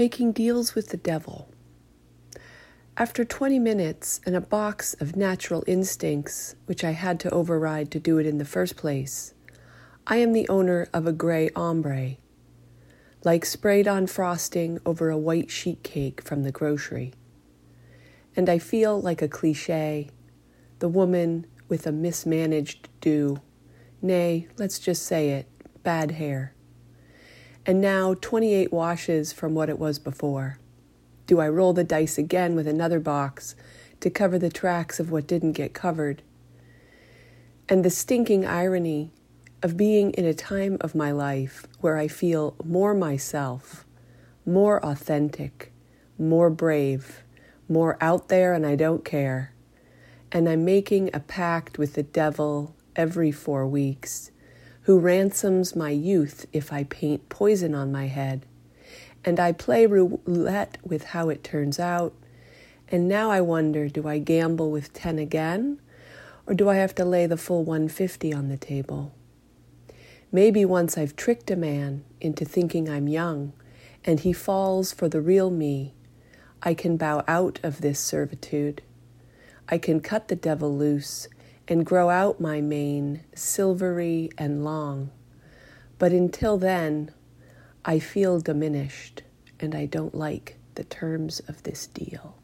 making deals with the devil. After 20 minutes and a box of natural instincts, which I had to override to do it in the first place, I am the owner of a gray ombre, like sprayed on frosting over a white sheet cake from the grocery. And I feel like a cliche, the woman with a mismanaged do, nay, let's just say it, bad hair and now 28 washes from what it was before. Do I roll the dice again with another box to cover the tracks of what didn't get covered? And the stinking irony of being in a time of my life where I feel more myself, more authentic, more brave, more out there, and I don't care. And I'm making a pact with the devil every four weeks who ransoms my youth if I paint poison on my head. And I play roulette with how it turns out. And now I wonder do I gamble with 10 again? Or do I have to lay the full 150 on the table? Maybe once I've tricked a man into thinking I'm young and he falls for the real me, I can bow out of this servitude. I can cut the devil loose and grow out my mane silvery and long. But until then, I feel diminished and I don't like the terms of this deal.